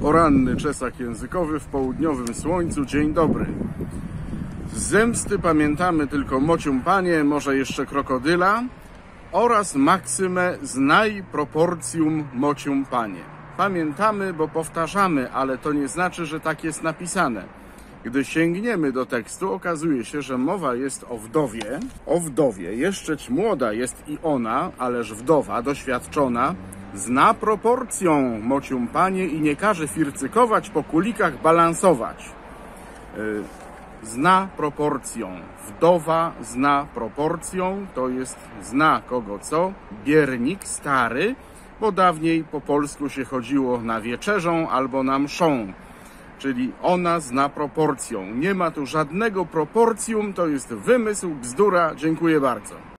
Poranny czesak językowy w południowym słońcu. Dzień dobry. Z zemsty pamiętamy tylko mocium panie, może jeszcze krokodyla oraz maksymę znaj proporcjum mocium panie. Pamiętamy, bo powtarzamy, ale to nie znaczy, że tak jest napisane. Gdy sięgniemy do tekstu, okazuje się, że mowa jest o wdowie. O wdowie. Jeszczeć młoda jest i ona, ależ wdowa, doświadczona, zna proporcją mocium panie i nie każe fircykować, po kulikach balansować. Yy, zna proporcją. Wdowa zna proporcją, to jest zna kogo co. Biernik stary, bo dawniej po polsku się chodziło na wieczerzą albo na mszą. Czyli ona zna proporcją. Nie ma tu żadnego proporcjum, to jest wymysł, bzdura. Dziękuję bardzo.